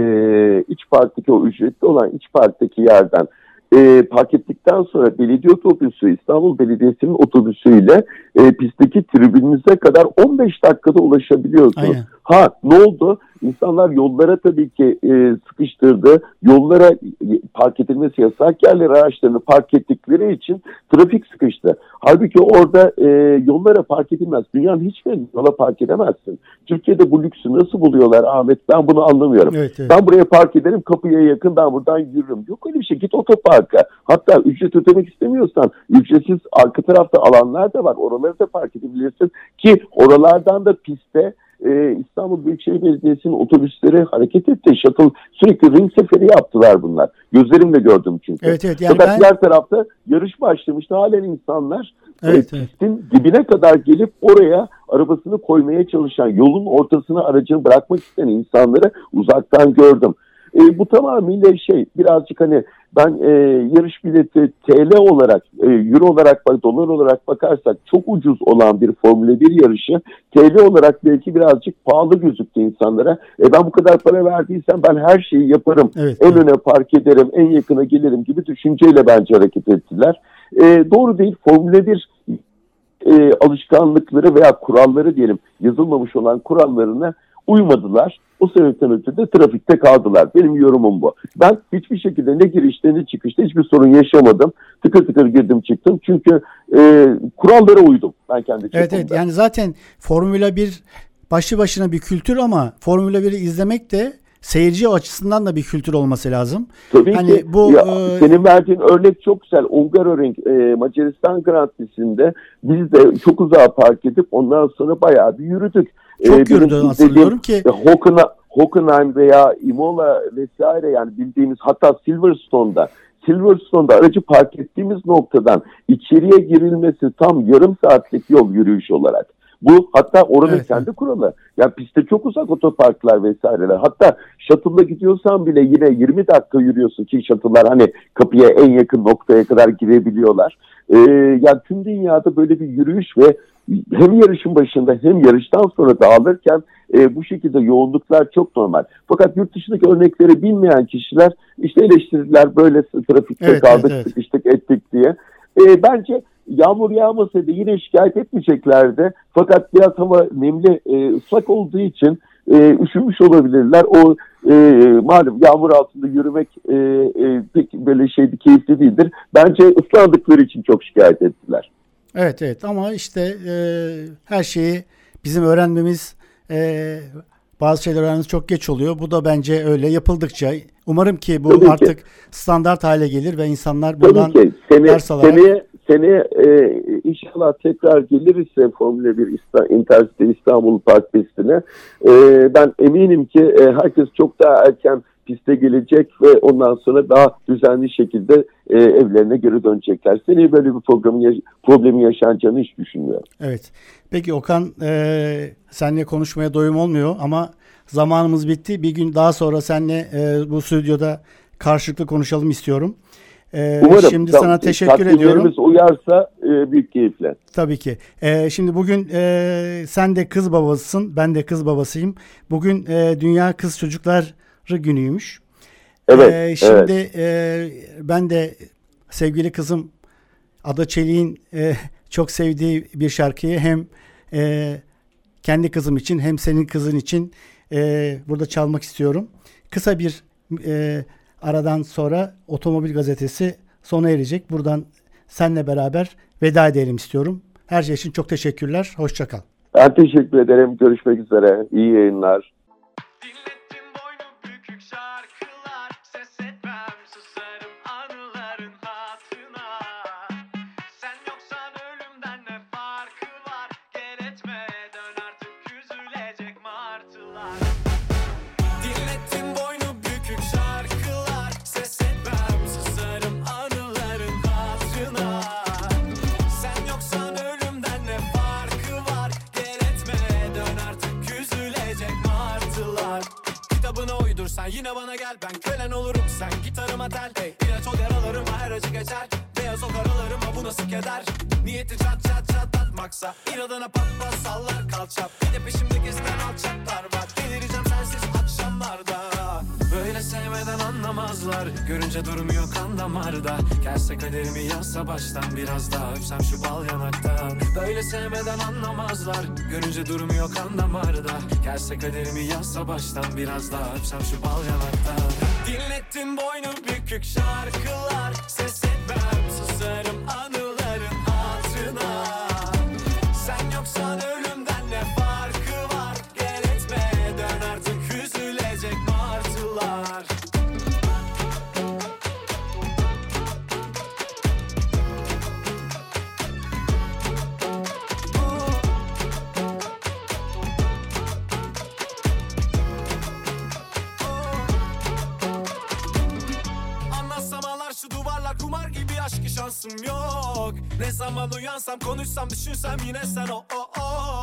Speaker 5: iç parktaki o ücretli olan iç parktaki yerden e, park ettikten sonra belediye otobüsü İstanbul Belediyesi'nin otobüsüyle e, pistteki tribününüze kadar 15 dakikada ulaşabiliyorsunuz. Aynen. Ha ne oldu? İnsanlar yollara tabii ki e, sıkıştırdı. Yollara e, park edilmesi yasak yerlere araçlarını park ettikleri için trafik sıkıştı. Halbuki orada e, yollara park edilmez. Dünyanın hiçbir yola park edemezsin. Türkiye'de bu lüksü nasıl buluyorlar Ahmet? Ben bunu anlamıyorum. Evet, evet. Ben buraya park ederim kapıya yakın ben buradan yürürüm. Yok öyle bir şey git otoparka. Hatta ücret ödemek istemiyorsan ücretsiz arka tarafta alanlar da var. Oraları da park edebilirsin ki oralardan da piste e, İstanbul Büyükşehir Belediyesi'nin otobüsleri hareket etti. Shuttle sürekli ring seferi yaptılar bunlar. Gözlerimle gördüm çünkü.
Speaker 2: Evet evet. Yani
Speaker 5: Fakat ben... diğer tarafta yarış başlamıştı. Halen insanlar evet, e, pistin evet. dibine kadar gelip oraya arabasını koymaya çalışan, yolun ortasına aracını bırakmak isteyen insanları uzaktan gördüm. E, bu tamamıyla şey birazcık hani ben e, yarış bileti TL olarak, e, Euro olarak, bak, dolar olarak bakarsak çok ucuz olan bir Formula 1 yarışı TL olarak belki birazcık pahalı gözüktü insanlara. E, ben bu kadar para verdiysem ben her şeyi yaparım. Evet, en evet. öne park ederim, en yakına gelirim gibi düşünceyle bence hareket ettiler. E, doğru değil. Formula 1 e, alışkanlıkları veya kuralları diyelim yazılmamış olan kurallarını uymadılar. O sebepten ötürü de trafikte kaldılar. Benim yorumum bu. Ben hiçbir şekilde ne girişte ne çıkışta hiçbir sorun yaşamadım. Tıkır tıkır girdim çıktım. Çünkü e, kurallara uydum ben kendi çapımda.
Speaker 2: Evet evet yani zaten Formula 1 başlı başına bir kültür ama Formula 1'i izlemek de seyirci açısından da bir kültür olması lazım.
Speaker 5: Tabii hani ki. Bu, ya, e... Senin verdiğin örnek çok güzel. Hungaroring e, Macaristan Grand Prix'sinde biz de çok uzağa park edip ondan sonra bayağı bir yürüdük.
Speaker 2: Çok e, yürüdü hatırlıyorum ki.
Speaker 5: Hockenheim, Hockenheim veya Imola vesaire yani bildiğimiz hatta Silverstone'da Silverstone'da aracı park ettiğimiz noktadan içeriye girilmesi tam yarım saatlik yol yürüyüş olarak. Bu hatta oranın evet. kendi kuralı. Yani pistte çok uzak otoparklar vesaireler. Hatta shuttle'la gidiyorsan bile yine 20 dakika yürüyorsun ki shuttle'lar hani kapıya en yakın noktaya kadar girebiliyorlar. Ee, yani tüm dünyada böyle bir yürüyüş ve hem yarışın başında hem yarıştan sonra dağılırken e, bu şekilde yoğunluklar çok normal. Fakat yurt dışındaki örnekleri bilmeyen kişiler işte eleştirdiler böyle trafikte evet, kaldık, evet, evet. sıkıştık ettik diye. E, bence yağmur yağmasaydı yine şikayet etmeyeceklerdi. Fakat biraz hava nemli, e, ıslak olduğu için e, üşümüş olabilirler. O e, malum yağmur altında yürümek e, e, pek böyle şeydi keyifli değildir. Bence ıslandıkları için çok şikayet ettiler.
Speaker 2: Evet evet ama işte e, her şeyi bizim öğrenmemiz e, bazı şeyler öğrenmemiz çok geç oluyor. Bu da bence öyle yapıldıkça umarım ki bu Tabii artık ki. standart hale gelir ve insanlar bundan Tabii ki. Seni, ders alarak
Speaker 5: seneye, seneye e, inşallah tekrar gelirse Formula 1 Intercity İstanbul Park pistine e, ben eminim ki e, herkes çok daha erken piste gelecek ve ondan sonra daha düzenli şekilde e, evlerine geri dönecekler. Seneye böyle bir programın problemi yaşanacağını hiç düşünmüyorum.
Speaker 2: Evet. Peki Okan e, seninle konuşmaya doyum olmuyor ama zamanımız bitti. Bir gün daha sonra seninle e, bu stüdyoda karşılıklı konuşalım istiyorum.
Speaker 5: Ee, Umarım. Şimdi sana teşekkür ediyorum. uyarsa e, büyük keyifle.
Speaker 2: Tabii ki. Ee, şimdi bugün e, sen de kız babasısın, ben de kız babasıyım. Bugün e, Dünya Kız Çocuklar günüymüş.
Speaker 5: Evet. Ee,
Speaker 2: şimdi
Speaker 5: evet.
Speaker 2: E, ben de sevgili kızım Ada Çelik'in e, çok sevdiği bir şarkıyı hem e, kendi kızım için hem senin kızın için e, burada çalmak istiyorum. Kısa bir e, aradan sonra Otomobil Gazetesi sona erecek. Buradan senle beraber veda edelim istiyorum. Her şey için çok teşekkürler. Hoşçakal.
Speaker 5: Ben teşekkür ederim. Görüşmek üzere. İyi yayınlar.
Speaker 6: Yine bana gel ben kölen olurum. Sen gitarıma tel hey. İlaç ol yaralarıma her acı geçer. Beyaz o karalarıma bu nasıl keder? Niyeti çat çat çat atmaksa İnadına pat pat sallar kalça. Bir de peşimde gezen alçaklar var. Delireceğim sensiz akşamlarda Böyle sevmeden anlamazlar. Görünce durmuyor kan damarda Gelse kaderimi yazsa baştan Biraz daha öpsem şu bal yanaktan. Böyle sevmeden anlamazlar. Görünce durmuyor kan damarda Gelse kaderimi yazsa baştan Biraz daha öpsem şu bal yanaktan. Dinlettin boynu bükük şarkılar. Ses uyansam konuşsam düşünsem yine sen o o o.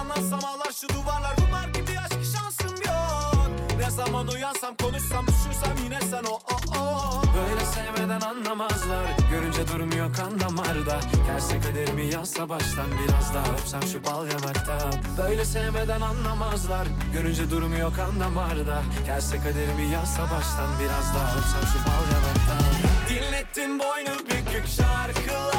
Speaker 6: Anlatsam ağlar şu duvarlar kumar gibi aşkı şansım yok. Ne zaman uyansam konuşsam düşünsem yine sen o o o. Böyle sevmeden anlamazlar Görünce durmuyor kan damarda Gelse kaderimi yazsa baştan Biraz daha öpsem şu bal yanaktan Böyle sevmeden anlamazlar Görünce durmuyor kan damarda Gelse kaderimi yazsa baştan Biraz daha öpsem şu bal yanaktan Dinlettin boynu bükük şarkılar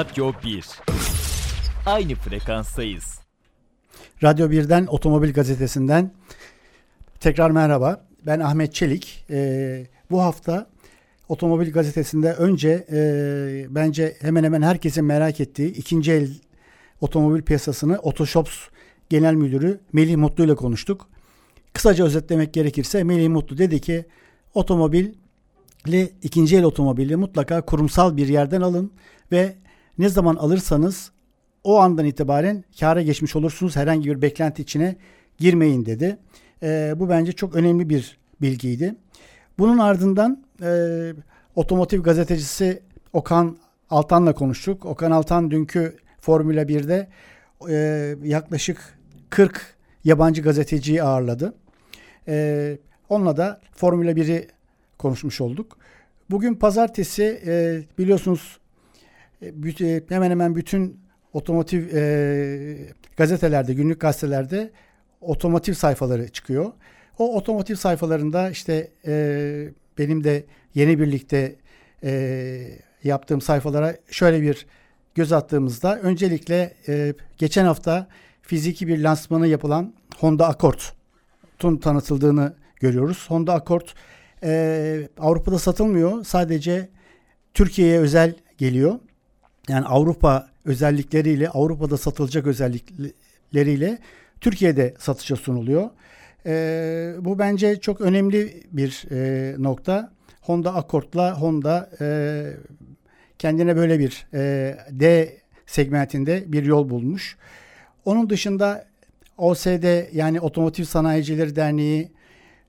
Speaker 1: Radyo 1 Aynı frekanstayız.
Speaker 2: Radyo 1'den Otomobil Gazetesi'nden tekrar merhaba. Ben Ahmet Çelik. Ee, bu hafta Otomobil Gazetesi'nde önce e, bence hemen hemen herkesin merak ettiği ikinci el otomobil piyasasını Otoshops Genel Müdürü Melih Mutlu ile konuştuk. Kısaca özetlemek gerekirse Melih Mutlu dedi ki otomobili ikinci el otomobili mutlaka kurumsal bir yerden alın ve ne zaman alırsanız o andan itibaren kâra geçmiş olursunuz. Herhangi bir beklenti içine girmeyin dedi. Ee, bu bence çok önemli bir bilgiydi. Bunun ardından e, otomotiv gazetecisi Okan Altan'la konuştuk. Okan Altan dünkü Formula 1'de e, yaklaşık 40 yabancı gazeteciyi ağırladı. E, onunla da Formula 1'i konuşmuş olduk. Bugün pazartesi e, biliyorsunuz e, e, hemen hemen bütün otomotiv e, gazetelerde, günlük gazetelerde otomotiv sayfaları çıkıyor. O otomotiv sayfalarında işte e, benim de yeni birlikte e, yaptığım sayfalara şöyle bir göz attığımızda öncelikle e, geçen hafta fiziki bir lansmanı yapılan Honda Accord'un tanıtıldığını görüyoruz. Honda Accord e, Avrupa'da satılmıyor. Sadece Türkiye'ye özel geliyor. Yani Avrupa özellikleriyle, Avrupa'da satılacak özellikleriyle Türkiye'de satışa sunuluyor. E, bu bence çok önemli bir e, nokta. Honda Accord'la Honda e, kendine böyle bir e, D segmentinde bir yol bulmuş. Onun dışında OSD yani Otomotiv Sanayicileri Derneği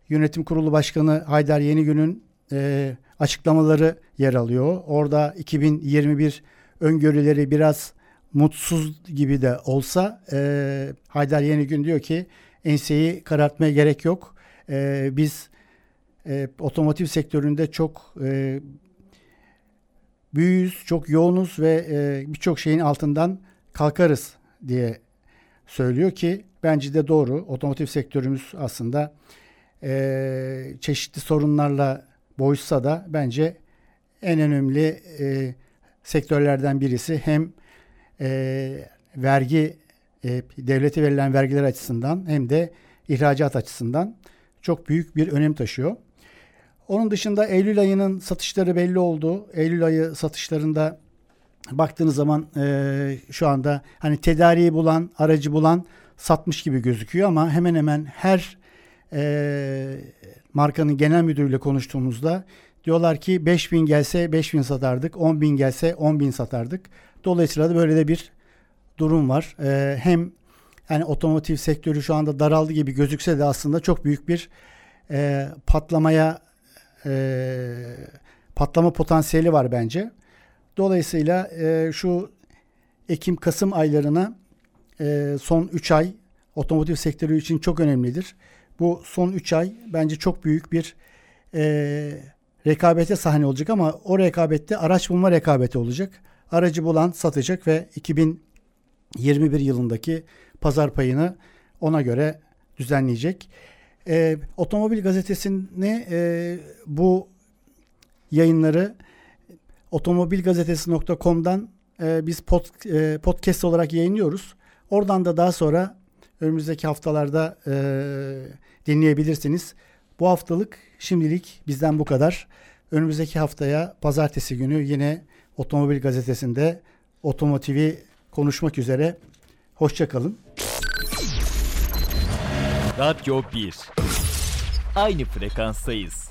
Speaker 2: Yönetim Kurulu Başkanı Haydar Yenigün'ün e, açıklamaları yer alıyor. Orada 2021 öngörüleri biraz mutsuz gibi de olsa e, Haydar Yenigün diyor ki enseyi karartmaya gerek yok. E, biz e, otomotiv sektöründe çok e, büyüyüz, çok yoğunuz ve e, birçok şeyin altından kalkarız diye söylüyor ki bence de doğru. Otomotiv sektörümüz aslında e, çeşitli sorunlarla boğuşsa da bence en önemli e, sektörlerden birisi hem e, vergi e, devlete verilen vergiler açısından hem de ihracat açısından çok büyük bir önem taşıyor. Onun dışında Eylül ayının satışları belli oldu. Eylül ayı satışlarında baktığınız zaman e, şu anda hani tedariği bulan, aracı bulan satmış gibi gözüküyor ama hemen hemen her e, markanın genel müdürüyle konuştuğumuzda Diyorlar ki 5000 gelse 5000 satardık, 10.000 gelse 10.000 satardık. Dolayısıyla da böyle de bir durum var. Ee, hem yani otomotiv sektörü şu anda daraldı gibi gözükse de aslında çok büyük bir e, patlamaya e, patlama potansiyeli var bence. Dolayısıyla e, şu Ekim-Kasım aylarına e, son 3 ay otomotiv sektörü için çok önemlidir. Bu son 3 ay bence çok büyük bir e, rekabete sahne olacak ama o rekabette araç bulma rekabeti olacak. Aracı bulan satacak ve 2021 yılındaki pazar payını ona göre düzenleyecek. E, Otomobil gazetesini e, bu yayınları otomobilgazetesi.com'dan e, biz pod, e, podcast olarak yayınlıyoruz. Oradan da daha sonra önümüzdeki haftalarda e, dinleyebilirsiniz. Bu haftalık şimdilik bizden bu kadar. Önümüzdeki haftaya pazartesi günü yine Otomobil Gazetesi'nde otomotivi konuşmak üzere. Hoşçakalın.
Speaker 1: Radyo 1 Aynı frekanstayız.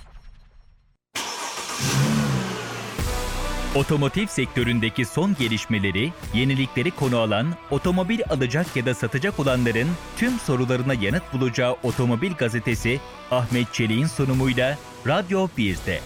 Speaker 1: Otomotiv sektöründeki son gelişmeleri, yenilikleri konu alan, otomobil alacak ya da satacak olanların tüm sorularına yanıt bulacağı Otomobil Gazetesi Ahmet Çelik'in sunumuyla Radyo 1'de.